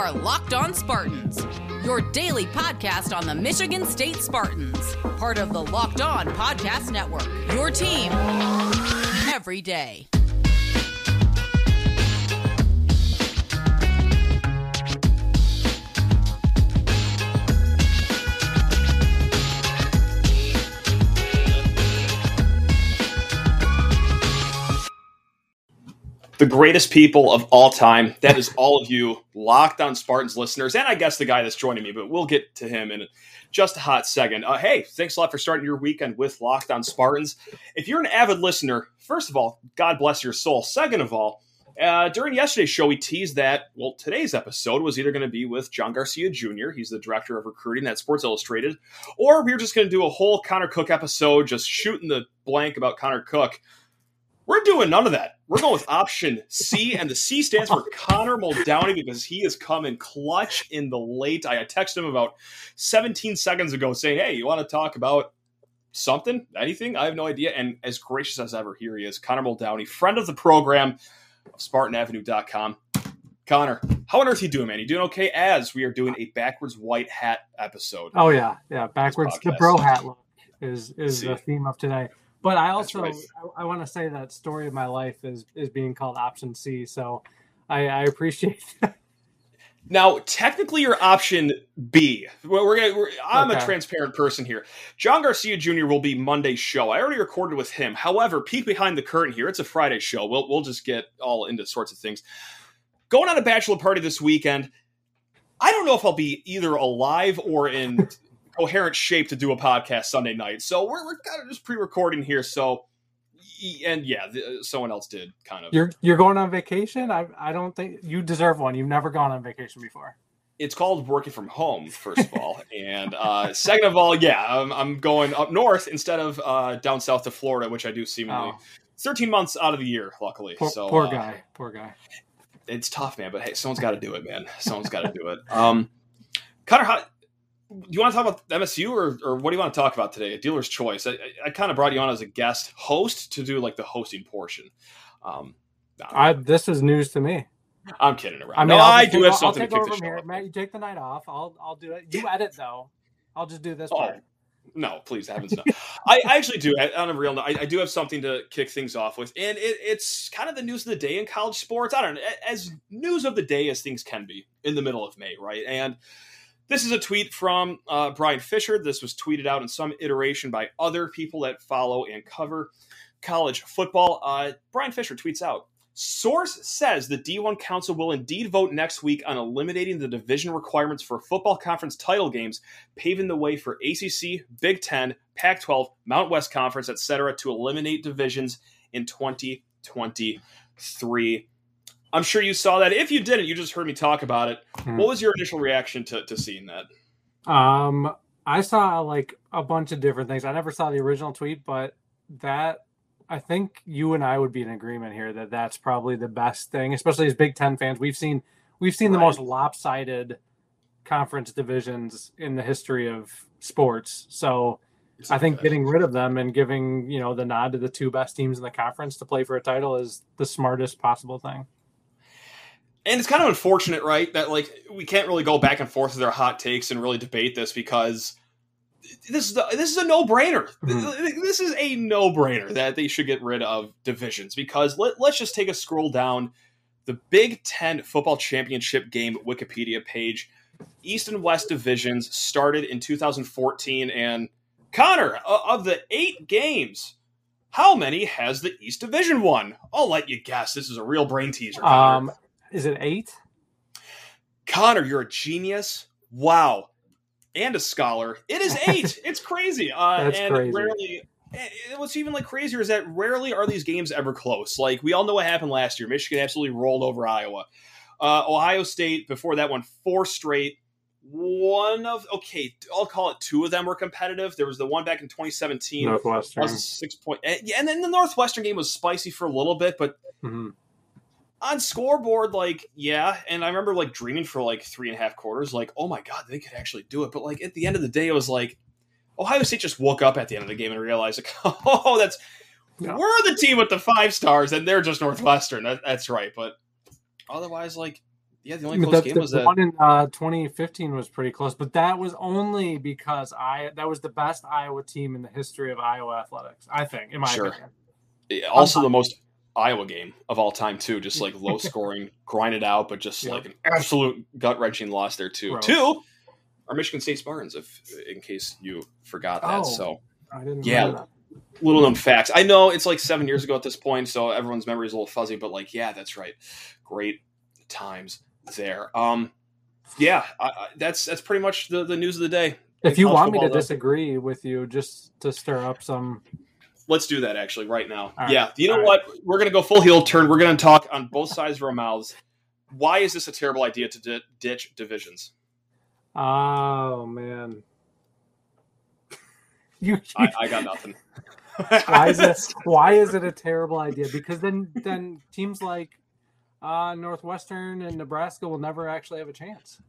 are Locked On Spartans, your daily podcast on the Michigan State Spartans, part of the Locked On Podcast Network. Your team every day. The greatest people of all time. That is all of you, Locked On Spartans listeners, and I guess the guy that's joining me, but we'll get to him in just a hot second. Uh, hey, thanks a lot for starting your weekend with Locked On Spartans. If you're an avid listener, first of all, God bless your soul. Second of all, uh, during yesterday's show, we teased that, well, today's episode was either going to be with John Garcia Jr., he's the director of recruiting at Sports Illustrated, or we were just going to do a whole Connor Cook episode, just shooting the blank about Connor Cook. We're doing none of that. We're going with option C, and the C stands for Connor Muldowney because he has come in clutch in the late. I texted him about 17 seconds ago saying, Hey, you want to talk about something, anything? I have no idea. And as gracious as ever, here he is, Connor Muldowney, friend of the program of SpartanAvenue.com. Connor, how on earth are you doing, man? You doing okay? As we are doing a backwards white hat episode. Oh yeah, yeah, backwards the bro hat look is is the theme of today. But I also. I, I want to say that story of my life is is being called option C. So I, I appreciate that. Now, technically, your option B. We're, we're, we're I'm okay. a transparent person here. John Garcia Jr. will be Monday's show. I already recorded with him. However, peek behind the curtain here. It's a Friday show. We'll we'll just get all into sorts of things. Going on a bachelor party this weekend. I don't know if I'll be either alive or in coherent shape to do a podcast Sunday night. So we're, we're kind of just pre-recording here. So, and yeah, the, someone else did kind of. You're you're going on vacation. I I don't think you deserve one. You've never gone on vacation before. It's called working from home, first of all, and uh, second of all, yeah, I'm, I'm, going up north instead of uh, down south to Florida, which I do seemingly. Oh. 13 months out of the year, luckily. Poor, so poor uh, guy, poor guy. It's tough, man. But hey, someone's got to do it, man. Someone's got to do it. Um, Connor, how, do you want to talk about MSU or, or what do you want to talk about today? A dealer's choice. I, I, kind of brought you on as a guest host to do like the hosting portion. Um, I, this is news to me. I'm kidding around. I mean, no, I do have something I'll take to kick the here. Matt, you take the night off. I'll I'll do it. You yeah. edit though. I'll just do this oh, part. No, please, heavens no. I, I, actually do. On a real note, I, I, do have something to kick things off with, and it, it's kind of the news of the day in college sports. I don't know, as news of the day as things can be in the middle of May, right? And this is a tweet from uh, Brian Fisher. This was tweeted out in some iteration by other people that follow and cover college football. Uh, Brian Fisher tweets out Source says the D1 Council will indeed vote next week on eliminating the division requirements for football conference title games, paving the way for ACC, Big Ten, Pac 12, Mountain West Conference, etc., to eliminate divisions in 2023. I'm sure you saw that. If you didn't, you just heard me talk about it. Hmm. What was your initial reaction to, to seeing that? Um, I saw like a bunch of different things. I never saw the original tweet, but that I think you and I would be in agreement here that that's probably the best thing, especially as Big Ten fans. We've seen we've seen right. the most lopsided conference divisions in the history of sports. So I think getting rid of them and giving you know the nod to the two best teams in the conference to play for a title is the smartest possible thing and it's kind of unfortunate, right? That like we can't really go back and forth with our hot takes and really debate this because this is the, this is a no brainer. Mm-hmm. This is a no brainer that they should get rid of divisions because let, let's just take a scroll down the Big Ten football championship game Wikipedia page. East and West divisions started in 2014, and Connor, of the eight games, how many has the East Division won? I'll let you guess. This is a real brain teaser. Um, is it eight? Connor, you're a genius. Wow. And a scholar. It is eight. it's crazy. Uh, That's and crazy. rarely what's even like crazier is that rarely are these games ever close. Like we all know what happened last year. Michigan absolutely rolled over Iowa. Uh, Ohio State before that one four straight. One of okay, I'll call it two of them were competitive. There was the one back in 2017. Northwestern was six point. Eh, yeah, and then the Northwestern game was spicy for a little bit, but mm-hmm on scoreboard, like, yeah. And I remember like dreaming for like three and a half quarters, like, oh my God, they could actually do it. But like at the end of the day, it was like Ohio State just woke up at the end of the game and realized, like, oh, that's we're the team with the five stars, and they're just Northwestern. That, that's right. But otherwise, like, yeah, the only close the, game the was that. one in uh, 2015 was pretty close, but that was only because I that was the best Iowa team in the history of Iowa athletics. I think, in my Sure. opinion. Also, the most Iowa game of all time too. Just like low scoring, grind it out, but just Yep. like an absolute gut wrenching loss there too. Two are Michigan State Spartans, if in case you forgot that. Oh. So I didn't. Yeah. know that. little known facts. I know it's like seven years ago at this point, so everyone's memory is a little fuzzy. But like, yeah, that's right. Great times there. Um, yeah, I, I, that's that's pretty much the, the news of the day. If you want me to though. disagree with you, just to stir up some, Let's do that actually right now. All right. Yeah, you know All what? We're gonna go full heel turn. We're gonna talk on both sides of our mouths. Why is this a terrible idea to di- ditch divisions? oh man, you. I, I got nothing. why is it? Why is it a terrible idea? Because then, then teams like uh, Northwestern and Nebraska will never actually have a chance.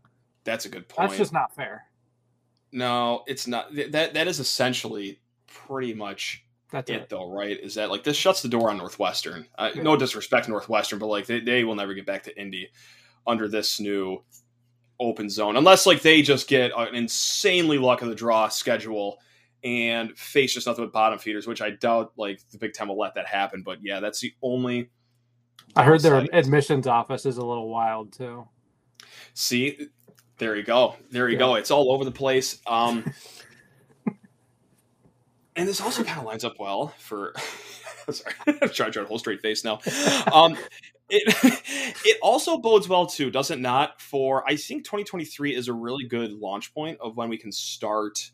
That's a good point. That's just not fair. no, it's not. That that is essentially pretty much That's it it. though, right? Is that like this shuts the door on Northwestern? Uh, Yeah. No disrespect to Northwestern, but like they, they will never get back to Indy under this new open zone unless like they just get an insanely luck of the draw schedule and face just nothing but bottom feeders, which I doubt like the Big Ten will let that happen. But yeah, that's the only. I heard their admissions office is a little wild too. See, there you go. There you Yeah. go. It's all over the place. Um, and this also kind of lines up well for. sorry, I'm trying to draw a whole straight face now. Um, it it also bodes well too, does it not? For I think 2023 is a really good launch point of when we can start.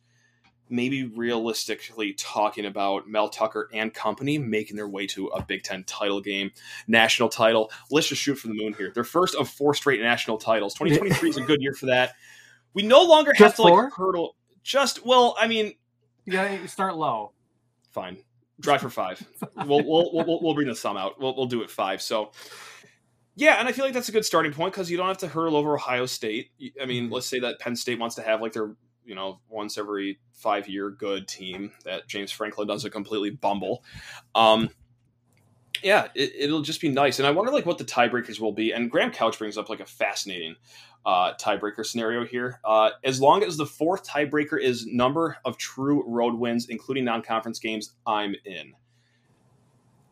Maybe realistically talking about Mel Tucker and company making their way to a Big Ten title game, national title. Let's just shoot for the moon here. Their first of four straight national titles. 2023 is a good year for that. We no longer have Just to like four? hurdle. Just well, I mean, Yeah, you gotta start low. fine. Drive for five. we'll, we'll, we'll, we'll bring the sum out. We'll, we'll do it five. So, yeah, and I feel like that's a good starting point because you don't have to hurl over Ohio State. I mean, Mhm. let's say that Penn State wants to have like their, you know, once every five year good team that James Franklin doesn't completely bumble. Um, yeah, it, it'll just be nice. And I wonder like what the tiebreakers will be. And Graham Couch brings up like a fascinating uh, tiebreaker scenario here. Uh, as long as the fourth tiebreaker is number of true road wins, including non conference games, I'm in.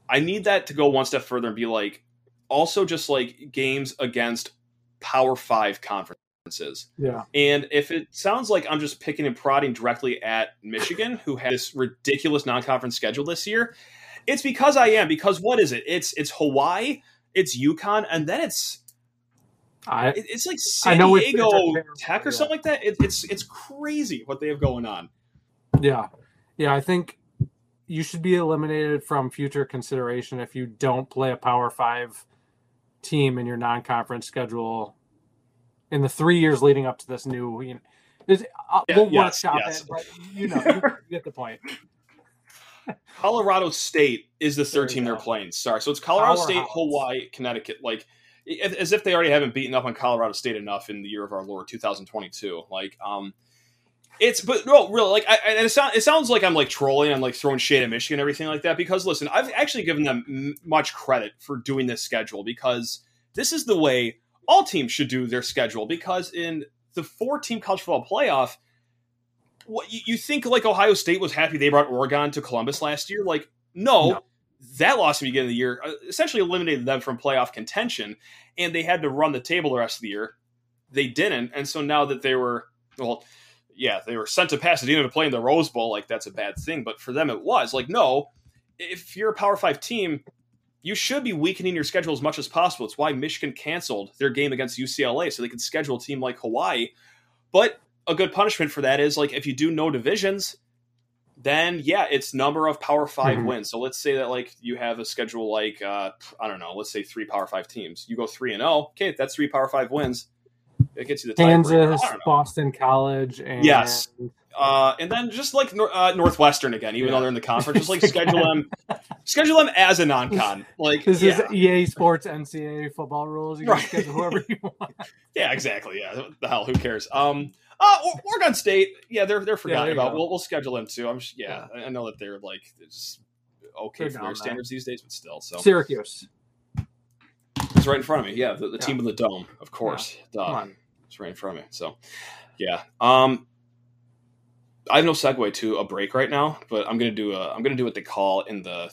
I need that to go one step further and be like, also just like games against Power Five conferences. Yeah. And if it sounds like I'm just picking and prodding directly at Michigan, who had this ridiculous non-conference schedule this year, it's because I am. Because what is it? It's it's Hawaii, it's UConn, and then it's I it's like San Diego it's Tech or something like that. It, it's it's crazy what they have going on. yeah. Yeah, I think you should be eliminated from future consideration if you don't play a power five team in your non conference schedule in the three years leading up to this new you know, is- uh, Yeah, we'll yes, workshop yes. it, but you know, you get the point. Colorado State is the third team they're playing. Sorry, so it's Colorado State. Hawaii, Connecticut. Like as if they already haven't beaten up on Colorado State enough in the year of our Lord 2022. Like, um, it's but no, really, like, I, and it, sound, it sounds like I'm like trolling, I'm like throwing shade at Michigan and everything like that. Because listen, I've actually given them m- much credit for doing this schedule because this is the way all teams should do their schedule. Because in the four team college football playoff. What you, you think like Ohio State was happy they brought Oregon to Columbus last year? Like, no, No. That loss at the beginning of the year uh, essentially eliminated them from playoff contention, and they had to run the table the rest of the year. They didn't, and so now that they were, well, yeah, they were sent to Pasadena to play in the Rose Bowl. Like that's a bad thing, but for them it was like no. If you're a Power Five team, you should be weakening your schedule as much as possible. It's why Michigan canceled their game against UCLA so they could schedule a team like Hawaii. But a good punishment for that is like if you do no divisions, then yeah, it's number of Power 5 Mhm. wins. So let's say that like you have a schedule like uh, I don't know, let's say three Power Five teams. You go three and zero. Okay, that's three Power Five wins. It gets you the. Kansas, I don't know. Boston College, and Yes. Uh, and then just like uh, Northwestern again, even Yeah. though they're in the conference, just like schedule them, schedule them as a non-con. Like This yeah, is EA Sports NCAA football rules. You can Right. schedule whoever you want. yeah, exactly. Yeah, the hell, who cares? Um, uh, Or- Oregon State, yeah, they're they're forgotten you about. go. We'll, we'll schedule them too. I'm just, yeah, I know that they're like it's okay They're for their standards these days, but still. So Syracuse. it's right in front of me. Yeah, the, the Yeah. team with the dome, of course. Duh. Come on. It's right in front of me. So, yeah. Um, I have no segue to a break right now, but I'm gonna do a I'm gonna do what they call in the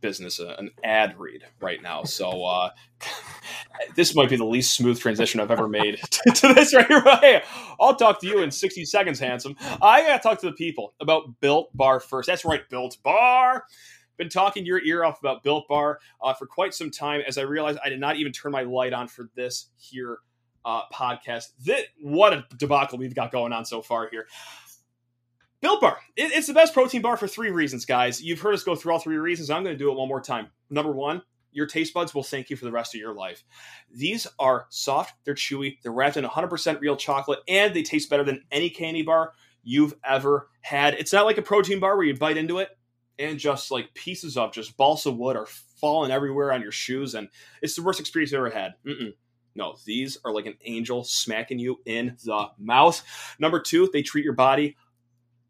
business uh, an ad read right now. So uh, this might be the least smooth transition I've ever made to, to this right here. Hey, I'll talk to you in 60 seconds, handsome. I gotta talk to the people about Built Bar first. That's right, Built Bar. Been talking your ear off about Built Bar uh, for quite some time. As I realized, I did not even turn my light on for this here uh, podcast. That what a debacle we've got going on so far here. Built Bar. It- it's the best protein bar for three reasons, guys. You've heard us go through all three reasons. I'm going to do it one more time. Number one, your taste buds will thank you for the rest of your life. These are soft, they're chewy, they're wrapped in 100% real chocolate, and they taste better than any candy bar you've ever had. It's not like a protein bar where you bite into it and just like pieces of just balsa wood are falling everywhere on your shoes, and it's the worst experience you've ever had. Mm-mm. No, these are like an angel smacking you in the mouth. Number two, they treat your body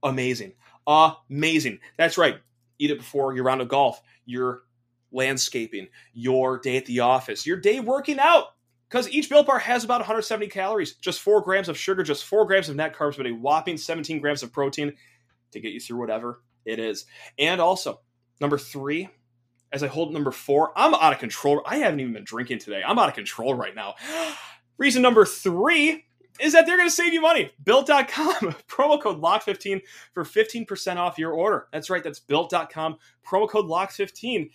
amazing. Amazing. That's right. Eat it before your round of golf, your landscaping, your day at the office, your day working out. Because each Built Bar has about 170 calories, just 4 grams of sugar, just 4 grams of net carbs, but a whopping 17 grams of protein to get you through whatever it is. And also, number three, as I hold number four, I'm out of control. I haven't even been drinking today. I'm out of control right now. Reason number three is that they're going to save you money. Built.com, promo code LOCK15 for 15% off your order. That's right, that's Built.com, promo code LOCK15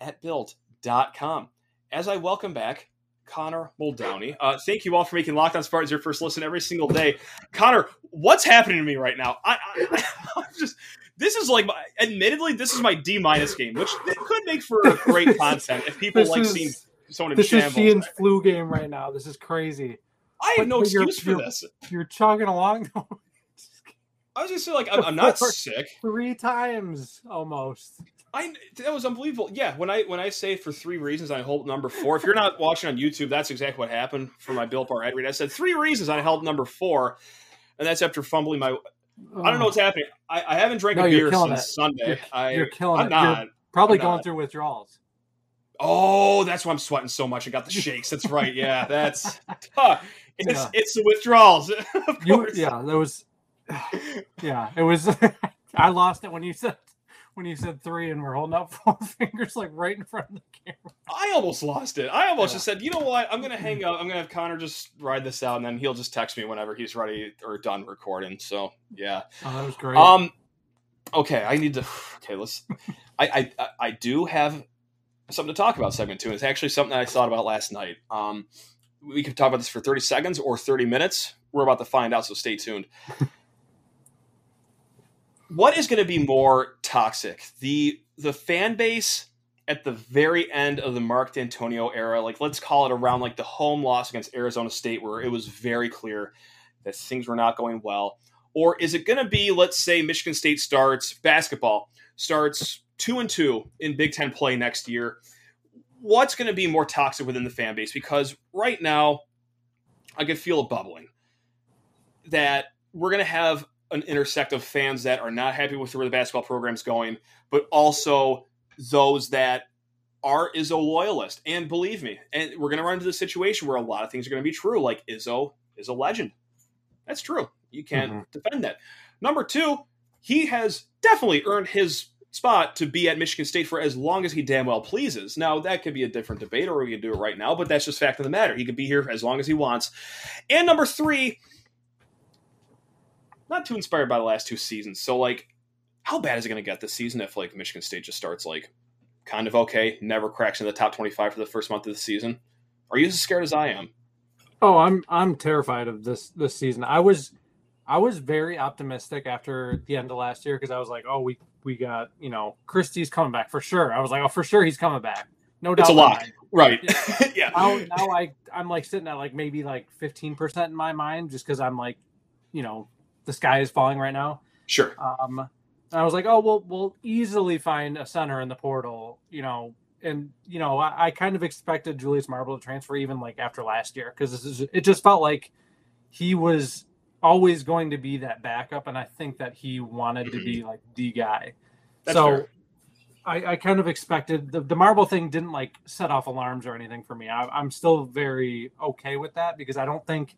at Built.com. As I welcome back Connor Muldowney, uh, thank you all for making Locked On Spartans your first listen every single day. Connor, what's happening to me right now? I, I, I'm just. This is like, my, admittedly, this is my D minus game, which could make for great content if people This like is- seeing someone in This is shambles. Sheehan's flu game right now. This is crazy. I have but- no you're- excuse for you're- this. You're chugging along I was just saying, like, I'm, I'm not sick. three times almost. I that was unbelievable. Yeah, when I when I say for three reasons I hold number four. If you're not watching on YouTube, that's exactly what happened for my Built Bar head read. I said three reasons I held number four, and that's after fumbling my. I don't know what's happening. I, I haven't drank No, a you're beer since it. Sunday. You're- I, you're killing I'm it. You're- not. Probably I'm going not. through withdrawals. Oh, that's why I'm sweating so much. I got the shakes. That's right. Yeah, that's. Huh. It's Yeah. it's the withdrawals. of You, yeah, that was. Yeah, it was. I lost it when you said when you said three, and we're holding up four fingers like right in front of the camera. I almost lost it. I almost Yeah. just said, you know what? I'm gonna hang up. I'm gonna have Connor just ride this out, and then he'll just text me whenever he's ready or done recording. So yeah. Oh, that was great. Um. Okay, I need to. Okay, let's. I I I- do have something to talk about segment two. and It's actually something that I thought about last night. Um, we could talk about this for 30 seconds or 30 minutes. We're about to find out, so stay tuned. what is going to be more toxic? The the fan base at the very end of the Mark Dantonio era, like let's call it around like the home loss against Arizona State, where it was very clear that things were not going well. Or is it going to be, let's say, Michigan State starts basketball, starts two and two in Big Ten play next year? What's going to be more toxic within the fan base? Because right now, I can feel a bubbling that we're going to have an intersect of fans that are not happy with where the basketball program's going, but also those that are Izzo loyalist. And believe me, and we're going to run into the situation where a lot of things are going to be true. Like Izzo is a legend. That's true. You can't mm-hmm. defend that. Number two, he has definitely earned his spot to be at Michigan State for as long as he damn well pleases. Now that could be a different debate, or we could do it right now, but that's just fact of the matter. He could be here as long as he wants. And number three, not too inspired by the last two seasons. So like, how bad is it going to get this season if like Michigan State just starts like kind of okay, never cracks into the top twenty-five for the first month of the season? Are you as scared as I am? Oh, I'm I'm terrified of this this season. I was I was very optimistic after the end of last year because I was like, oh, we we got you know Christie's coming back for sure. I was like, oh, for sure he's coming back. No doubt. It's a lock, right? Yeah. yeah. Now, now I I'm like sitting at like maybe like 15 percent in my mind just because I'm like, you know, the sky is falling right now. Sure. Um, and I was like, oh, we'll we'll easily find a center in the portal, you know. And you know, I, I kind of expected Julius Marble to transfer even like after last year because this is it just felt like he was always going to be that backup, and I think that he wanted to be like the guy. That's so fair. I, I kind of expected the, the marble thing didn't like set off alarms or anything for me. I, I'm still very okay with that because I don't think,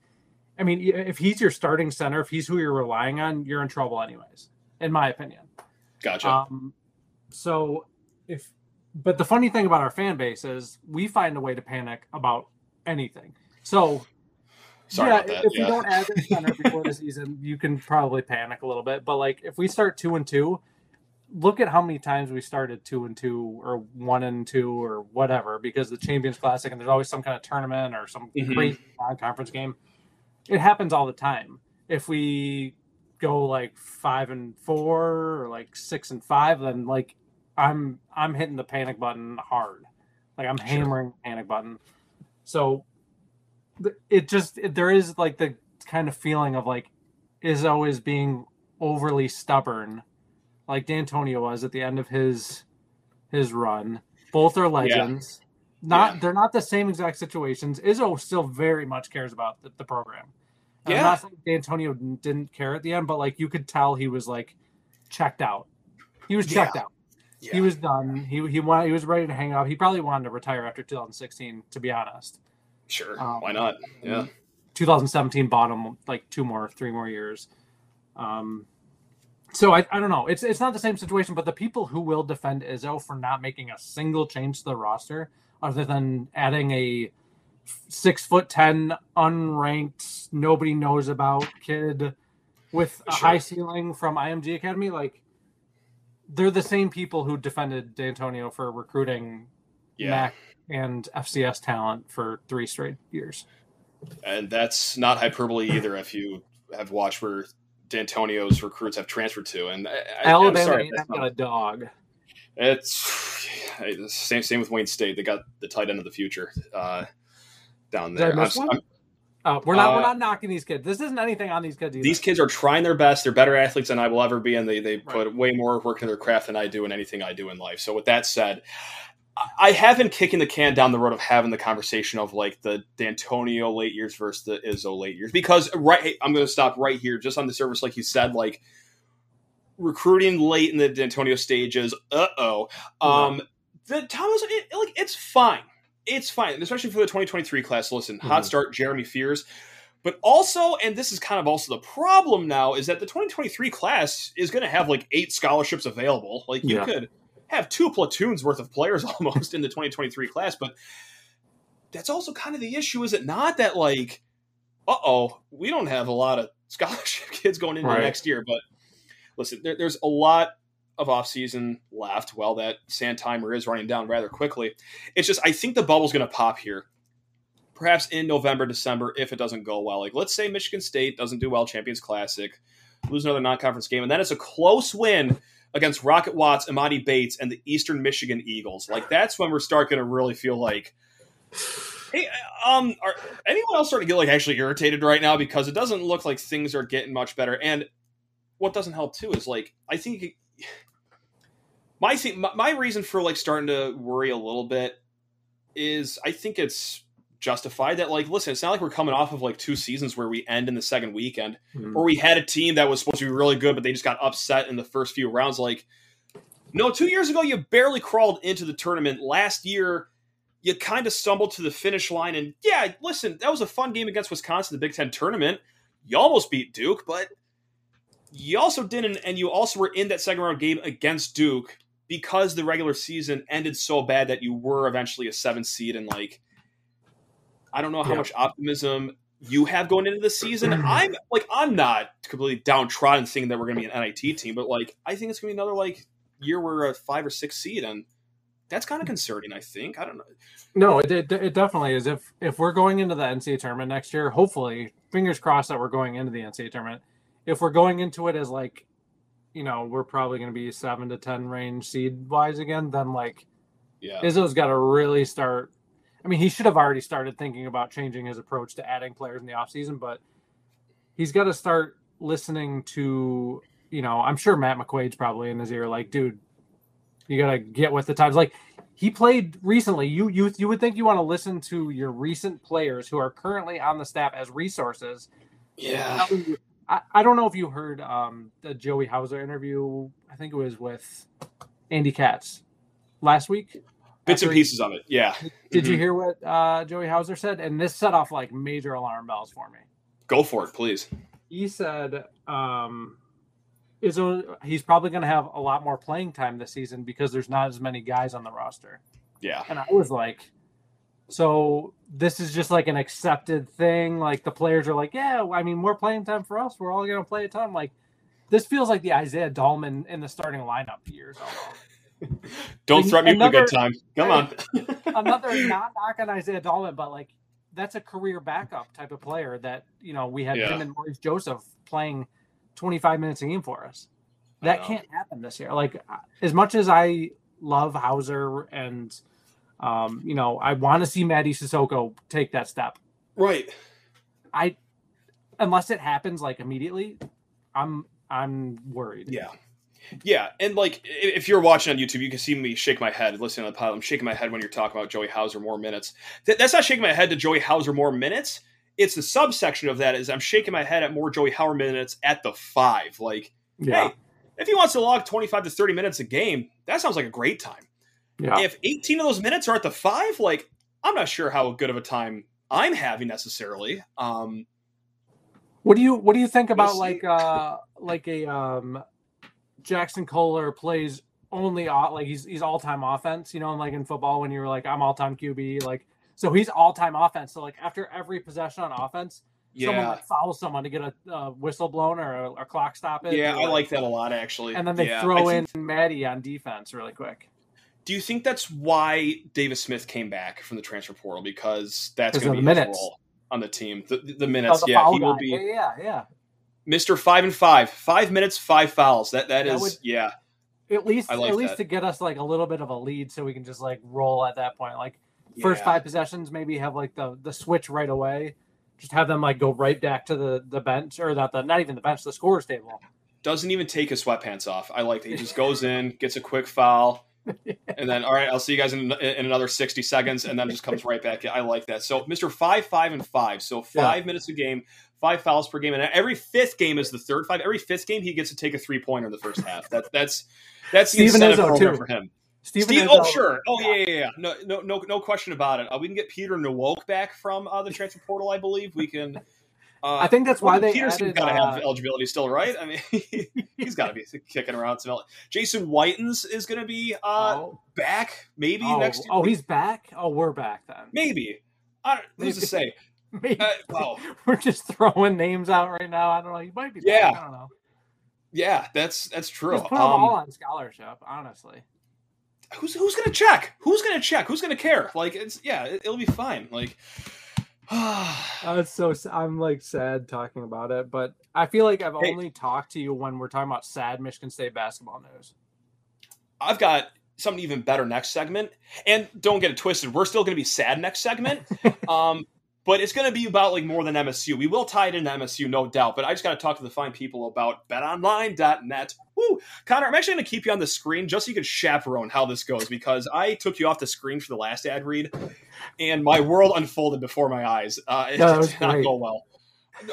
I mean, if he's your starting center, if he's who you're relying on, you're in trouble anyways, in my opinion. Gotcha. Um, so if, but the funny thing about our fan base is we find a way to panic about anything. So Sorry yeah, if yeah. you don't add the center before the season, you can probably panic a little bit. But like if we start two and two, look at how many times we started two and two or one and two or whatever because the Champions Classic and there's always some kind of tournament or some Mhm. great non-conference game. It happens all the time. If we go like five and four or like six and five, then like I'm I'm hitting the panic button hard. Like I'm hammering the panic button. So it just it, there is like the kind of feeling of like Izzo is being overly stubborn, like Dantonio was at the end of his his run. Both are legends. Not Yeah. they're not the same exact situations. Izzo still very much cares about the, the program. And Yeah. I'm not saying Dantonio didn't care at the end, but like you could tell he was like checked out. He was checked out. Yeah. He was done. He he wanted, he was ready to hang up. He probably wanted to retire after 2016, to be honest. Sure. um, Why not? Yeah. 2017 bottom like two more, three more years. Um, so I, I don't know. It's it's not the same situation, but the people who will defend Izzo for not making a single change to the roster, other than adding a six foot ten unranked, nobody knows about kid with a Sure. high ceiling from IMG Academy, like they're the same people who defended Dantonio for recruiting Yeah. MAC and FCS talent for three straight years. And that's not hyperbole either if you have watched where Dantonio's recruits have transferred to. And I, I, I'm Alabama sorry, ain't not- a dog. It's same same with Wayne State. They got the tight end of the future uh, down there. miss I'm- one? I'm- Uh, we're not. we're Uh, not knocking these kids. This isn't anything on these kids. Either. these kids are trying their best. They're better athletes than I will ever be, and they they put way more work into their craft than I do in anything I do in life. So with that said, I- have been kicking the can down the road of having the conversation of like the Dantonio late years versus the Izzo late years because right, hey, I'm going to stop right here, just on the surface, like you said, like recruiting late in the Dantonio stages. Uh oh, um, the Thomas, it, like it's fine, it's fine, and especially for the 2023 class. Listen, hot Mhm. start, Jeremy Fears. But also, and this is kind of also the problem now, is that the 2023 class is going to have like eight scholarships available. Like you Yeah. could have two platoons worth of players almost in the 2023 class, but that's also kind of the issue, is it not? That like, uh oh, we don't have a lot of scholarship kids going into Right. next year. But listen, there, there's a lot of offseason left. Well, that sand timer is running down rather quickly. It's just I think the bubble's going to pop here perhaps in November, December, if it doesn't go well. Like, let's say Michigan State doesn't do well, Champions Classic, lose another non conference game, and then it's a close win against Rocket Watts, Emoni Bates, and the Eastern Michigan Eagles. Like, that's when we're starting to really feel like. Hey, um, are anyone else starting to get like actually irritated right now because it doesn't look like things are getting much better? And what doesn't help too is like I think my thing, my, my reason for like starting to worry a little bit is I think it's justified that like listen it's not like we're coming off of like two seasons where we end in the second weekend Mhm. or we had a team that was supposed to be really good but they just got upset in the first few rounds. Like no two years ago you barely crawled into the tournament. Last year you kind of stumbled to the finish line and yeah listen that was a fun game against wisconsin the big ten tournament. You almost beat duke but you also didn't and you also were in that second round game against duke because the regular season ended so bad that you were eventually a seven seed and like I don't know how Yeah. much optimism you have going into the season. I'm like I'm not completely downtrodden thinking that we're going to be an NIT team, but like I think it's going to be another like year we're a five or six seed, and that's kind of concerning. I think I don't know. No, it, it it definitely is. If if we're going into the NCAA tournament next year, hopefully, fingers crossed that we're going into the NCAA tournament. If we're going into it as like, you know, we're probably going to be seven to ten range seed wise again, then like Yeah, Izzo's got to really start. I mean, he should have already started thinking about changing his approach to adding players in the offseason, but he's got to start listening to, you know, I'm sure Matt McQuaid's probably in his ear, like, dude, you got to get with the times. Like, he played recently. You you you would think you want to listen to your recent players who are currently on the staff as resources. yeah, I, I don't know if you heard um, the Joey Hauser interview. I think it was with Andy Katz last week. Bits and pieces he, of it. Yeah. Did mm-hmm. you hear what uh, Joey Hauser said? And this set off like major alarm bells for me. Go for it, please. He said um, Izzo, he's probably going to have a lot more playing time this season because there's not as many guys on the roster. Yeah. And I was like, so this is just like an accepted thing. Like the players are like, yeah, I mean, more playing time for us. We're all going to play a ton. Like this feels like the Isaiah Dahlman in the starting lineup years. Don't threaten me with a good time. Come on. another not knock on Isaiah Dahlman, but like that's a career backup type of player that you know we had yeah. him and Maurice Joseph playing 25 minutes a game for us. That can't happen this year. Like as much as I love Hauser and um, you know, I want to see Mady Sissoko take that step. Right. I unless it happens like immediately, I'm I'm worried. Yeah. Yeah, and like if you're watching on YouTube, you can see me shake my head listening to the pod. I'm shaking my head when you're talking about Joey Hauser more minutes. Th- that's not shaking my head to Joey Hauser more minutes. It's the subsection of that is I'm shaking my head at more Joey Hauser minutes at the five. Like, yeah. hey, if he wants to log 25 to 30 minutes a game, that sounds like a great time. Yeah. If 18 of those minutes are at the five, like I'm not sure how good of a time I'm having necessarily. Um, what do you what do you think about like uh like a um Jaxon Kohler plays only like he's he's all time offense, you know, and like in football when you're like I'm all time QB, like so he's all time offense. So like after every possession on offense, yeah. someone like follows someone to get a, a whistle blown or a, a clock stop it. Yeah, I like that a lot actually. And then they yeah, throw in Mady on defense really quick. Do you think that's why Davis Smith came back from the transfer portal because that's going to be his minutes. role on the team? The, the minutes, oh, the yeah, he guy. will be. Yeah, yeah. Mister Five and Five, five minutes, five fouls. That that, that is, would, yeah. At least, like at least that. to get us like a little bit of a lead, so we can just like roll at that point. Like first yeah. five possessions, maybe have like the the switch right away. Just have them like go right back to the the bench or not the not even the bench, the scores table. Doesn't even take his sweatpants off. I like that. He just goes in, gets a quick foul and then all right, I'll see you guys in, in another sixty seconds, and then just comes right back. I like that. So Mister Five, Five, and Five. So five yeah. minutes a game, five fouls per game, and every fifth game is the third five. Every fifth game, he gets to take a three pointer in the first half. That that's that's the Steven incentive program for him. Steven Steve, oh sure, oh yeah, yeah, yeah, no, no, no, no question about it. Uh, we can get Peter Nowok back from uh, the transfer portal, I believe. We can. Uh, I think that's why they Peterson's got to have uh, eligibility still, right? I mean, he's got to be kicking around some. Jason Whitens is going to be uh, oh. back, maybe oh, next. Oh, he's back. Oh, we're back then. Maybe. I don't, who's to say? Maybe. Uh, well, we're just throwing names out right now. I don't know. You might be. Yeah. Back. I don't know. Yeah, that's that's true. Just put them um, all on scholarship, honestly. Who's who's gonna check? Who's gonna check? Who's gonna care? Like it's yeah, it, will be fine. Like uh, so I'm like sad talking about it, but I feel like I've hey, only talked to you when we're talking about sad Michigan State basketball news. I've got something even better next segment, and don't get it twisted. We're still going to be sad next segment, um, but it's going to be about like more than MSU. We will tie it into MSU, no doubt. But I just got to talk to the fine people about BetOnline.net. Woo, Connor, I'm actually going to keep you on the screen just so you can chaperone how this goes because I took you off the screen for the last ad read, and my world unfolded before my eyes. Uh, it no, did not go well.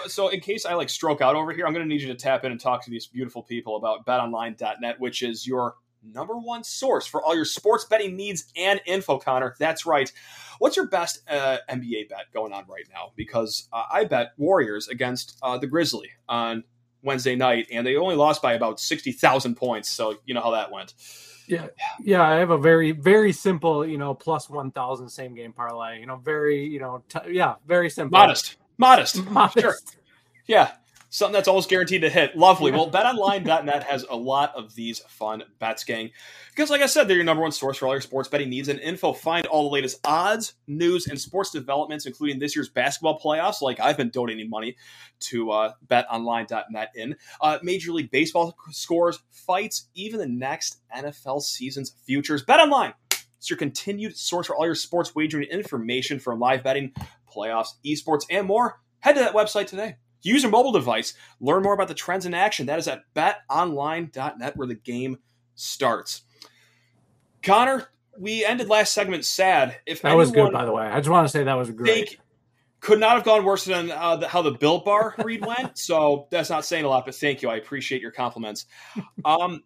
So, in case I like stroke out over here, I'm going to need you to tap in and talk to these beautiful people about BetOnline.net, which is your number one source for all your sports betting needs and info, Connor. That's right. What's your best uh, NBA bet going on right now? Because uh, I bet Warriors against uh, the Grizzly on Wednesday night, and they only lost by about 60,000 points. So you know how that went. Yeah. Yeah. I have a very, very simple, you know, plus 1,000 same game parlay. You know, very, you know, t- yeah, very simple. Modest. Modest. Modest. Sure. Yeah something that's always guaranteed to hit. Lovely. Well, betonline.net has a lot of these fun bets, gang. Because, like I said, they're your number one source for all your sports betting needs and info. Find all the latest odds, news, and sports developments, including this year's basketball playoffs, like I've been donating money to uh, betonline.net in. Uh, Major League Baseball scores, fights, even the next NFL season's futures. BetOnline. It's your continued source for all your sports wagering information from live betting, playoffs, esports, and more. Head to that website today. Use your mobile device. Learn more about the trends in action. That is at betonline.net where the game starts. Connor, we ended last segment sad. If that was good, by the way, I just want to say that was great. Think, could not have gone worse than uh, the, how the Built Bar read went. So that's not saying a lot, but thank you. I appreciate your compliments. Um,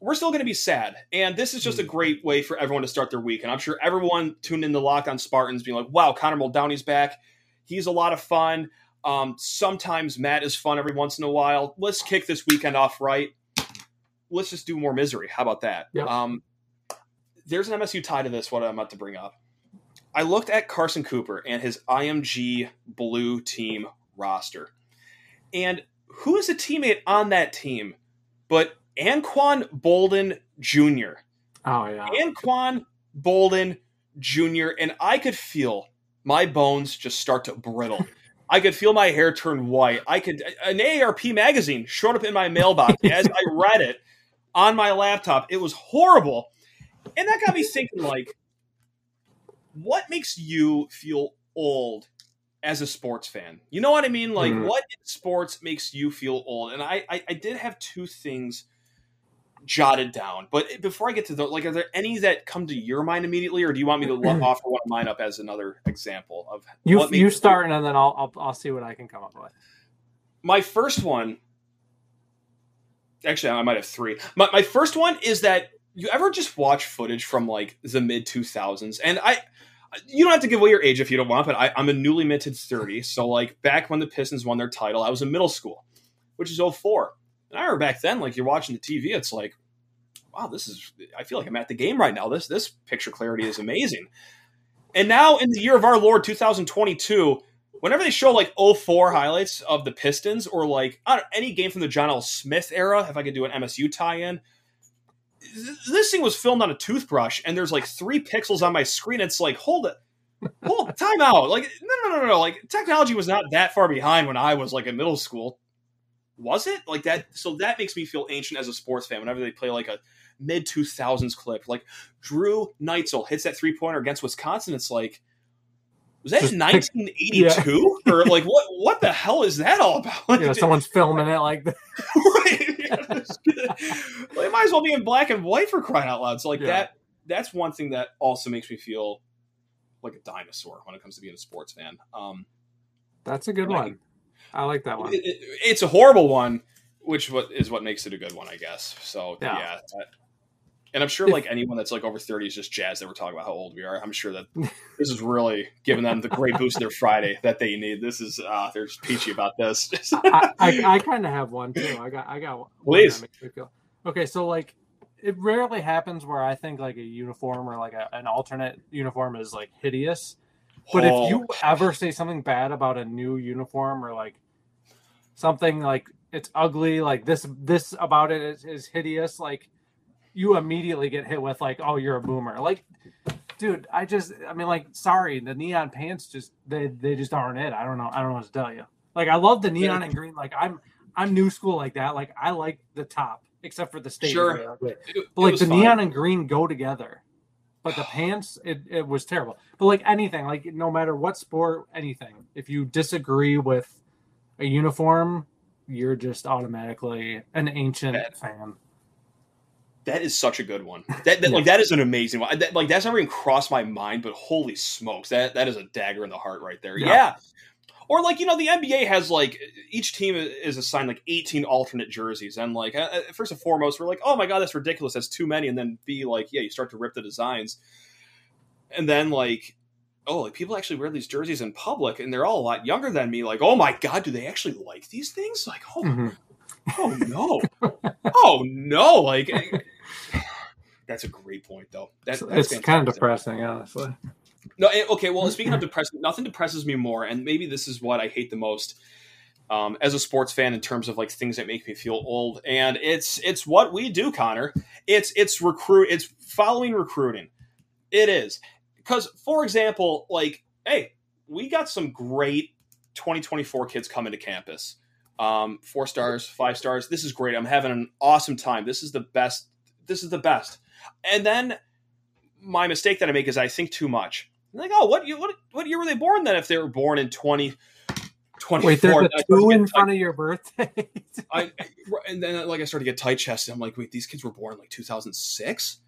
we're still going to be sad. And this is just a Hmm. great way for everyone to start their week. And I'm sure everyone tuned in to Lock on Spartans being like, wow, Connor Muldowney's back. He's a lot of fun. Um, sometimes Matt is fun every once in a while. Let's kick this weekend off right. Let's just do more misery. How about that? Yep. Um, there's an MSU tie to this, what I'm about to bring up. I looked at Carson Cooper and his IMG blue team roster. And who is a teammate on that team but Anquan Boldin Jr. Oh yeah. Anquan Boldin Jr. And I could feel my bones just start to brittle. I could feel my hair turn white. I could an AARP magazine showed up in my mailbox as I read it on my laptop. It was horrible. And that got me thinking like what makes you feel old as a sports fan? You know what I mean? Like Mhm. what in sports makes you feel old? And I, I I did have two things jotted down. But before I get to those, like, are there any that come to your mind immediately, or do you want me to offer one of mine up as another example of You you start and then I'll, I'll I'll see what I can come up with. My first one, actually, I might have three. My, my first one is that you ever just watch footage from like the mid two thousands, and I. You don't have to give away your age if you don't want, but I, I'm a newly minted 30. So, like, back when the Pistons won their title, I was in middle school, which is 04. And I remember back then, like, you're watching the TV, it's like, wow, this is, I feel like I'm at the game right now. This, this picture clarity is amazing. And now, in the year of our Lord 2022, whenever they show like 04 highlights of the Pistons or like any game from the John L. Smith era, if I could do an MSU tie in, this thing was filmed on a toothbrush and there's like three pixels on my screen. It's like, hold it. Hold time out. Like, no, no, no, no. Like, technology was not that far behind when I was like in middle school. Was it? Like that. So that makes me feel ancient as a sports fan whenever they play like a mid 2000s clip. Like, Drew Neitzel hits that three pointer against Wisconsin. It's like, was that Just in pick- 1982 or like what? What the hell is that all about? You know, someone's filming it like that. right? well, it might as well be in black and white for crying out loud. So like Yeah. that. That's one thing that also makes me feel like a dinosaur when it comes to being a sports fan. Um, That's a good one. I like that one. it- it- it's a horrible one, which what is what makes it a good one, I guess. So Yeah. yeah. that- and I'm sure like anyone that's like over 30 is just jazzed that we're talking about how old we are. I'm sure that this is really giving them the great boost of their Friday that they need. This is uh they're just peachy about this. I, I, I kind of have one too. I got I got one Please. that makes me feel- Okay, so like it rarely happens where I think like a uniform or like a, an alternate uniform is like hideous. But Oh, if you ever say something bad about a new uniform or like something like it's ugly, like this this about it is, is hideous, like you immediately get hit with like, oh, you're a boomer. Like, dude, I just I mean like sorry, the neon pants just they they just aren't it. I don't know. I don't know what to tell you. Like I love the neon and green. Like I'm I'm new school like that. Like I like the top, except for the state. Sure. really it- it But like the fine. neon and green go together. But the pants, it, it was terrible. But like anything, like no matter what sport, anything, if you disagree with a uniform, you're just automatically an ancient Bad. fan. That is such a good one. That, that- like that is an amazing one. That, like that's never even crossed my mind, but holy smokes, that that is a dagger in the heart right there. Yeah. Yeah. Or like you know the NBA has like each team is assigned like 18 alternate jerseys and like uh, uh, first and foremost we're like oh my god that's ridiculous that's too many and then be like yeah you start to rip the designs and then like oh like people actually wear these jerseys in public and they're all a lot younger than me like oh my god do they actually like these things? Like oh Mhm. oh no. Oh no like that's a great point though. That, So that's it's kind of depressing, honestly. no eh, okay well speaking of depressing nothing depresses me more and maybe this is what i hate the most um, as a sports fan in terms of like things that make me feel old and it's it's what we do connor. It's it's recruit it's following recruiting. It is because for example like hey we got some great 2024 kids coming to campus. Um, four stars five stars. This is great. I'm having an awesome time. This is the best this is the best. And then my mistake that i make is i think too much. I'm like oh what you what, what year were they born then if they were born in 20 24 Wait, there's a two in front of your birthday. I, and then like I started to get tight chested. I'm like, wait, these kids were born like 2006.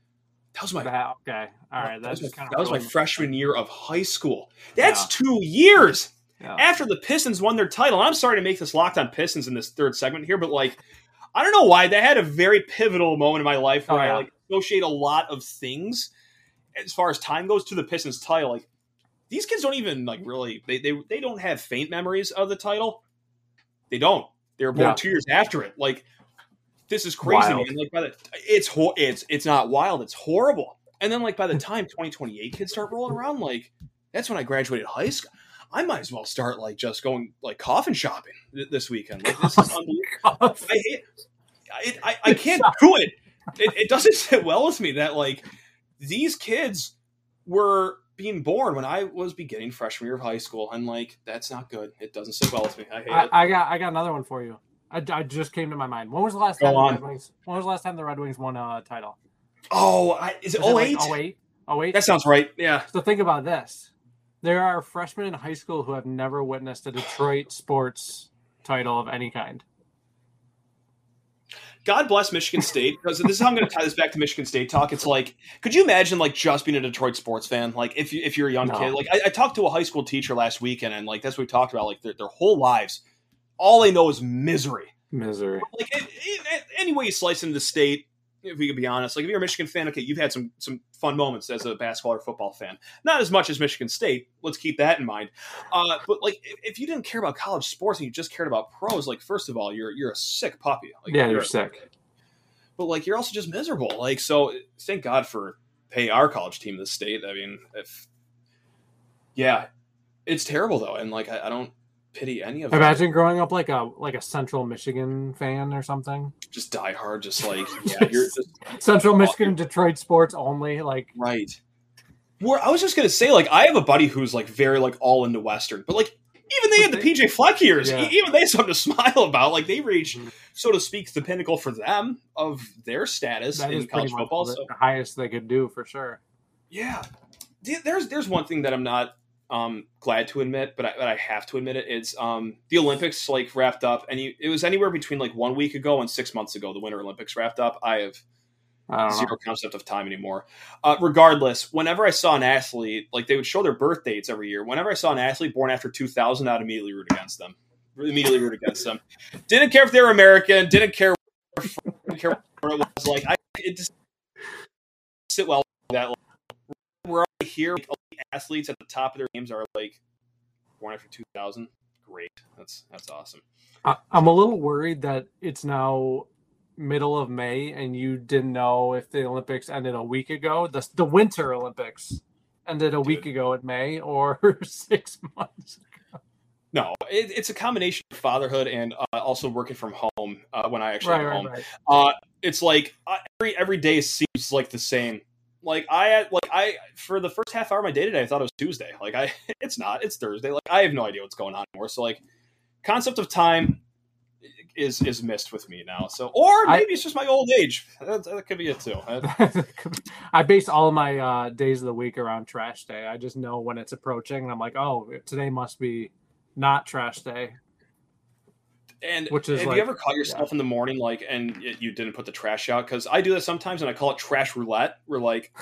That was my That- okay, all right. that was, that was my freshman year of high school. That's Yeah. two years Yeah. after the Pistons won their title. I'm sorry to make this locked on Pistons in this third segment here, but like, I don't know why they had a very pivotal moment in my life where Oh, yeah. I like associate a lot of things as far as time goes to the Pistons title. Like these kids don't even like really they they, they don't have faint memories of the title. They don't. They were born two years after it. Like this is crazy. Wild. Man. Like by the it's ho- it's it's not wild. It's horrible. And then like by the time 2028 kids start rolling around, like that's when I graduated high school. I might as well start like just going like coffin shopping th- this weekend. Like this is unbelievable. I hate. I, I, I can't do it. it. It doesn't sit well with me that like these kids were being born when I was beginning freshman year of high school, and like that's not good. It doesn't sit well with me. I hate I, it. I got I got another one for you. I, I just came to my mind. When was the last Go time on. the Red Wings? When was the last time the Red Wings won a title? Oh, I, is it Was 08? Like 08? 08? That sounds right. Yeah. So think about this. There are freshmen in high school who have never witnessed a Detroit sports title of any kind. God bless Michigan State because this is how I'm going to tie this back to Michigan State talk. It's like, could you imagine like just being a Detroit sports fan? Like if you if you're a young No. kid, like I, I talked to a high school teacher last weekend, and like that's what we talked about. Like their, their whole lives, all they know is misery. Misery. like it, it, any way you slice into the state, if we could be honest, like if you're a Michigan fan, okay, you've had some some fun moments as a basketball or football fan. Not as much as Michigan State. Let's keep that in mind. Uh, but like, if, if you didn't care about college sports and you just cared about pros, like first of all, you're you're a sick puppy. Like, yeah, you're sick. but like you're also just miserable. Like so, thank God for hey our college team, the state. I mean, if yeah, it's terrible though, and like I, I don't pity any of them. Imagine growing up like a like a Central Michigan fan or something. Just die hard, just like yeah, you're just Central Michigan, Detroit sports only. Like Right. Where I was just gonna say, like, I have a buddy who's like very like all into Western, but like even they had the PJ Fleck years. Yeah. Even they something to smile about. Like they reached, Mhm. so to speak, the pinnacle for them of their status that in college football. the, So the highest they could do for sure. yeah, there's there's one thing that I'm not um glad to admit, but I, but I have to admit it. It's um the Olympics like wrapped up, and you, it was anywhere between like one week ago and six months ago. The Winter Olympics wrapped up. I have I don't know. zero concept of time anymore. Uh, regardless, whenever I saw an athlete, like they would show their birth dates every year. Whenever I saw an athlete born after 2000, I'd immediately root against them. Immediately root against them. Didn't care if they were American. Didn't care. Didn't care where it was. Like I, it just sit well with that. Like, we're already here. Like, elite athletes at the top of their games are like born after 2000. Great. That's that's awesome. I, I'm a little worried that it's now middle of May and you didn't know if the Olympics ended a week ago. The the Winter Olympics ended a week ago in May or six months. Ago. No, it, it's a combination of fatherhood and uh, also working from home uh, when I actually Right, right, home. right. uh it's like uh, every every day seems like the same like i like i for the first half hour of my day today i thought it was tuesday. Like i it's not it's thursday. Like i have no idea what's going on anymore. So like concept of time is is missed with me now. So or I- maybe it's just my old age. That, that could be it too. Uh, I base all of my uh, days of the week around trash day. I just know when it's approaching, and I'm like, oh, today must be not trash day. And Which is have like- you ever caught yourself in the morning like and you didn't put the trash out? Because i do that sometimes and i call it trash roulette where like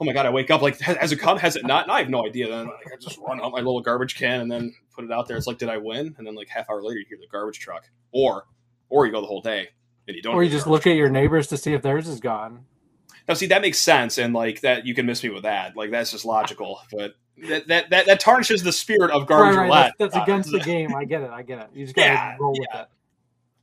oh my god i wake up like has, has it come? Has it not? And i have no idea. Then like, i just run out my little garbage can and then put it out there. It's like did i win? And then like half hour later you hear the garbage truck. Or or you go the whole day and you don't Or you just look at your neighbors to see if theirs is gone. now, see, that makes sense, and like that, you can miss me with that. Like that's just logical, but that that that, that tarnishes the spirit of garbage Right, right, roulette. That's, that's Uh, against the game. I get it. I get it. You just gotta Yeah, roll with yeah. it.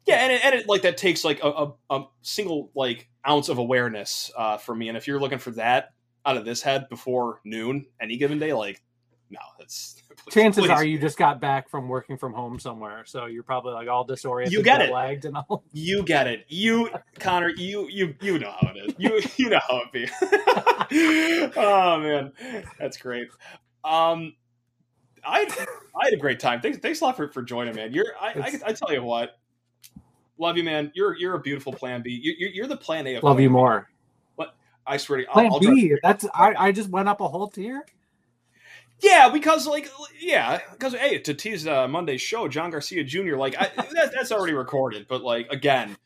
yeah, and it, and it like that takes like a, a, a single like ounce of awareness uh, for me. And if you're looking for that out of this head before noon any given day, like no, that's please- Chances please. are you just got back from working from home somewhere, so you're probably like all disoriented, You get it. lagged, and all. You get it. You Connor, you you you know how it is. You you know how it be. oh man. That's great. Um I had, I had a great time. Thanks thanks a lot for, for joining, man. You're I, I, I tell you what. Love you, man. You're you're a beautiful plan B. You- You're, you're the plan A of Love plan you more. I swear to Plan I'll, I'll B. That's I, I just went up a whole tier. Yeah, because like yeah, because hey, to tease uh, Monday's show, John Garcia Jr. Like I, that, that's already recorded, but like again,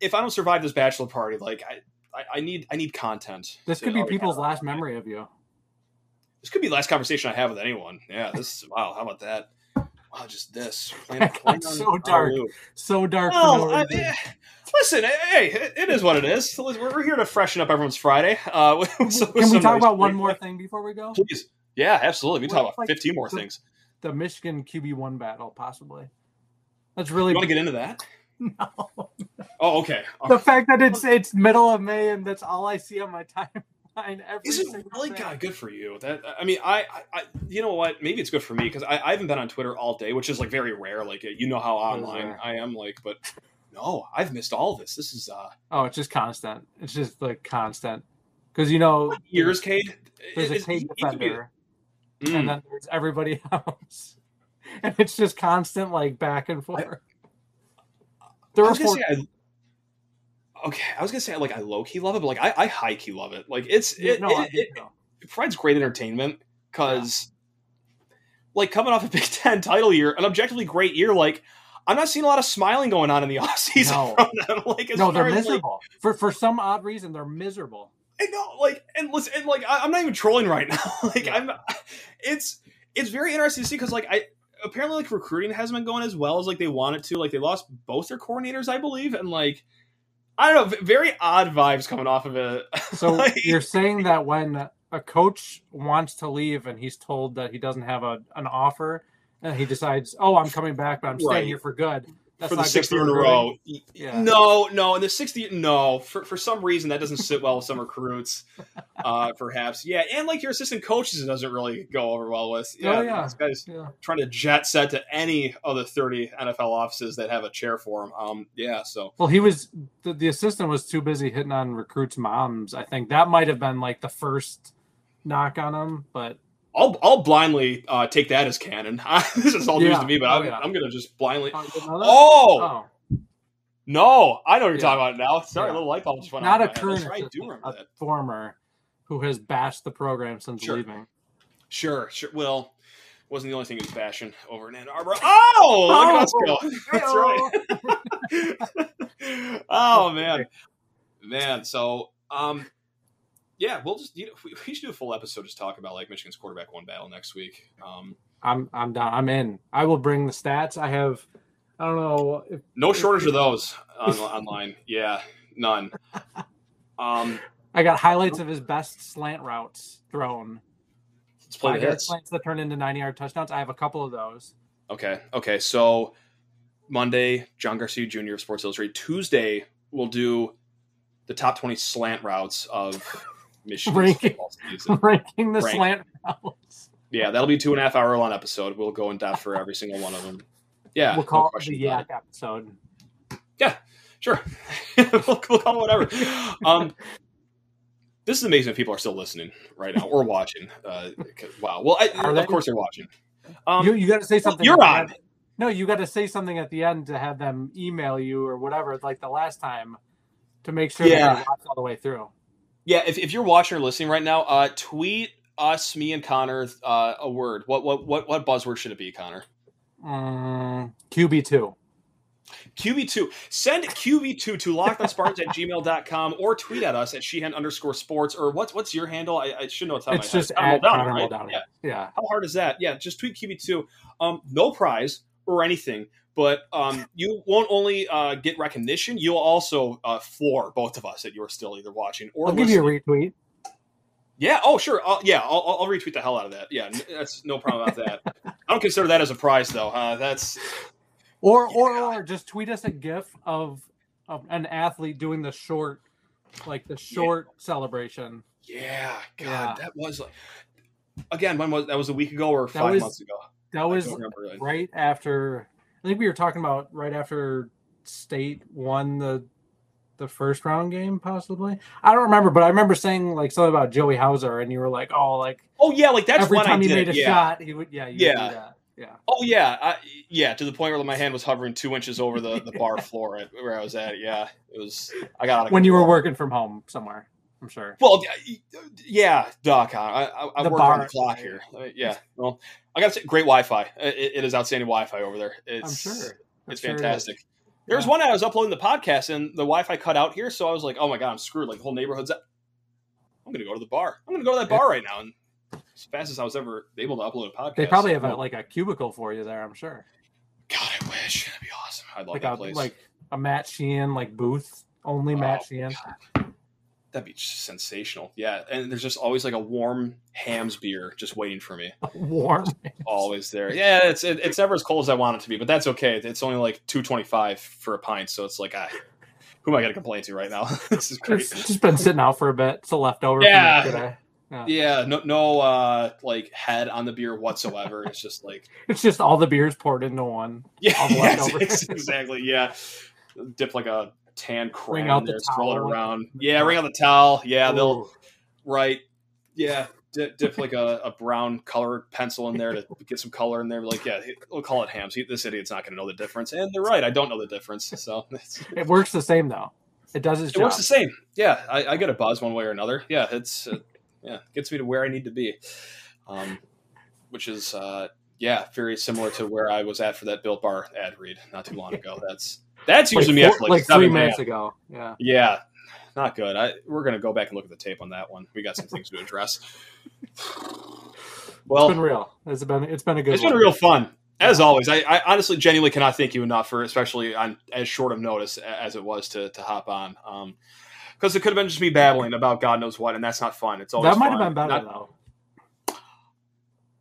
if I don't survive this bachelor party, like I, I, I need I need content. This could be people's last memory of you. This could be the last conversation I have with anyone. Yeah, this wow. How about that? Oh, just this. Playing, playing so dark. So dark. Well, I mean, listen, hey, it, it is what it is. We're here to freshen up everyone's Friday. Uh, with Can we talk about one more thing before we go? Please. Yeah, absolutely. We can talk about like 15 more things. The Michigan QB1 battle, possibly. That's really. You want to get into that? No. Oh, okay. The fact that it's it's middle of May and that's all I see on my timeline every Is it really God good for you? That I mean, I, I, you know what? Maybe it's good for me because I, I haven't been on Twitter all day, which is like very rare. Like you know how online I am, like, but no, I've missed all this. This is uh oh, it's just constant. It's just like constant because you know years, Cade. There's a Cade defender, mm. and then there's everybody else, and it's just constant like back and forth. I, there I was gonna say, I, okay, I was gonna say like I low key love it, but like I, I high key love it. Like it's it, no, it, it, it, provides great entertainment because yeah. like coming off a Big Ten title year, an objectively great year, like. I'm not seeing a lot of smiling going on in the offseason no. from them. Like, no, they're miserable. Like, for for some odd reason, they're miserable. I know, like, and listen, and like, I, am not even trolling right now. like. I'm, it's, it's very interesting to see because, like, I apparently like recruiting hasn't been going as well as like they wanted to. Like, they lost both their coordinators, I believe, and like, I don't know, very odd vibes coming off of it. So like, you're saying that when a coach wants to leave and he's told that he doesn't have a an offer, and he decides, "Oh, I'm coming back, but I'm staying right. here for good." That's for the sixth year in a row. Yeah. No, no, and the sixth year, no. For for some reason, that doesn't sit well with some recruits. Uh, perhaps, yeah, and like your assistant coaches, it doesn't really go over well with. Oh, yeah, oh, yeah. this guy's yeah. trying to jet set to any of the thirty NFL offices that have a chair for him. Um, yeah, so well, he was the, the assistant was too busy hitting on recruits' moms. I think that might have been like the first knock on him, but I'll I'll blindly uh, take that as canon. this is all yeah. news to me, but oh, I'm, yeah. I'm, gonna just blindly. Oh, oh, oh, no! I know what you're yeah. talking about now. Sorry, a little light bulb just went Not a current, right. a that. former who has bashed the program since sure. leaving. Sure, sure. Well, wasn't the only thing he was bashing over in Ann Arbor. Oh, look at us go! That's right. oh man, man. So, um, yeah, we'll just you know we, we, should do a full episode just talk about like Michigan's quarterback one battle next week. Um, I'm I'm down. I'm in. I will bring the stats. I have. I don't know. If, no shortage if, of those on, online. Yeah, none. Um, I got highlights of his best slant routes thrown. Let's play the hits. Slants that turn into 90 yard touchdowns. I have a couple of those. Okay. Okay. So Monday, John Garcia Jr. of Sports Illustrated. Tuesday, we'll do the top 20 slant routes of Michigan ranking, ranking the Rank. slant routes. Yeah, that'll be two and a half hour long episode. We'll go in depth for every single one of them. Yeah, we'll call no it the Yak episode. Yeah, sure. we'll, we'll, call it whatever. Um, this is amazing that people are still listening right now or watching. Uh, wow. Well, I, of they? course they're watching. Um, you, you got to say something. You're on. No, you got to say something at the end to have them email you or whatever, like the last time, to make sure yeah. they watch all the way through. Yeah, if, if you're watching or listening right now, uh, tweet us, me and Connor, uh, a word. What what what what buzzword should it be, Connor? Um, QB two. QB2. Send QB2 to lockedonspartans at gmail.com or tweet at us at Sheehan underscore sports or what's what's your handle? I, I should know it's on it's just. At Connor right? Yeah. yeah. How hard is that? Yeah, just tweet QB2. Um, no prize or anything, but um, you won't only uh, get recognition, you'll also uh, floor both of us that you're still either watching or I'll listening. give you a retweet. Yeah. Oh, sure. I'll, yeah, I'll, I'll, retweet the hell out of that. Yeah, that's no problem about that. I don't consider that as a prize, though. Uh, that's or, yeah. or or just tweet us a GIF of of an athlete doing the short, like the short yeah. celebration. Yeah. God, yeah. that was like again. When was that? Was a week ago or five was, months ago? That was right after I think we were talking about right after State won the the first round game, possibly. I don't remember, but I remember saying like something about Joey Hauser, and you were like, "Oh, like oh yeah, like that's every time he made a yeah. shot, he would yeah yeah yeah oh yeah I, yeah to the point where my hand was hovering two inches over the, the bar floor at where I was at. Yeah, it was. I got when you were working from home somewhere. I'm sure. Well, yeah, Doc. I, I, I work bar. on the clock here. Uh, yeah. Well, I got to say, great Wi-Fi. It, it is outstanding Wi-Fi over there. It's, I'm sure. it's fantastic. Sure there was yeah. one I was uploading the podcast and the Wi-Fi cut out here, so I was like, "Oh my god, I'm screwed!" Like the whole neighborhood's. I'm gonna go to the bar. I'm gonna go to that bar right now and as fast as I was ever able to upload a podcast. They probably have a, like a cubicle for you there. I'm sure, God, I wish that'd be awesome. I'd love like that a place. like a Matt Sheehan like booth only oh Matt Oh, Sheehan. That'd be just sensational. Yeah, and there's just always like a warm Hamm's beer just waiting for me. Warm. Always there. Yeah, it's it, it's never as cold as I want it to be, but that's okay. It's only like two twenty five for a pint, so it's like, ah, who am I going to complain to right now? this is great. It's just been sitting out for a bit. It's a leftover. Yeah. Yesterday. Yeah, no, no, uh, like head on the beer whatsoever. It's just like, It's just all the beers poured into one. yeah, yes, exactly. Yeah, dip like a tan crayon out in the there, swirl it around. Yeah, ring out the towel. Yeah, they'll right. Yeah, dip, dip like a, a brown colored pencil in there to get some color in there. Like, yeah, we'll call it Hamm's. This idiot's not going to know the difference, and they're right. I don't know the difference, so It works the same though. It does its job. it job. works the same. Yeah, I, I get a buzz one way or another. Yeah, it's uh, yeah gets me to where I need to be, um, which is uh, yeah very similar to where I was at for that Built Bar ad read not too long ago. That's that's like, usually me after like, like seven three minutes. ago. Yeah. Yeah, not good. I we're gonna go back and look at the tape on that one. We got some things to address. Well, it's been real. It's been it's been a good. it's been real fun as always. I, I honestly, genuinely cannot thank you enough for, especially on as short of notice as it was to to hop on. Um, because it could have been just me babbling about God knows what, and that's not fun. It's always That might have been better Not- though.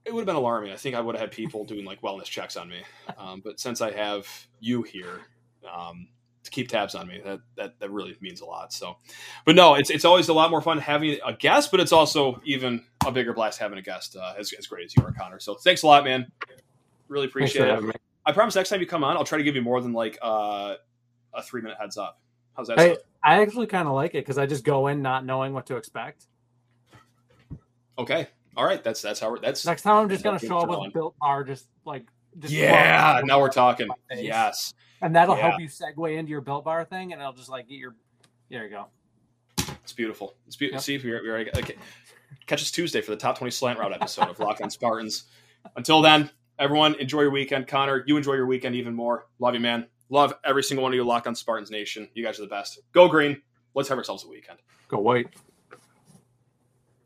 it would have been alarming. I think I would have had people doing like wellness checks on me. Um, but since I have you here um, to keep tabs on me, that, that that really means a lot. So, but no, it's it's always a lot more fun having a guest, but it's also even a bigger blast having a guest uh, as, as great as you are, Connor. So thanks a lot, man. Really appreciate it. I promise next time you come on, I'll try to give you more than like uh, a three minute heads up. How's that? Sound? I actually kind of like it because I just go in not knowing what to expect. Okay. All right. That's that's how we're that's Next time I'm just gonna show up with built bar, just like yeah. Now we're talking. Yes. and that'll Yeah. help you segue into your built bar thing, and it'll just like get your. There you go. It's beautiful. It's beautiful. Yep. See, we're, we're, okay. catch us Tuesday for the top 20 slant route episode of Locked on Spartans. Until then, everyone, enjoy your weekend. Connor, you enjoy your weekend even more. Love you, man. Love every single one of you, Locked on Spartans Nation. You guys are the best. Go green. Let's have ourselves a weekend. Go white.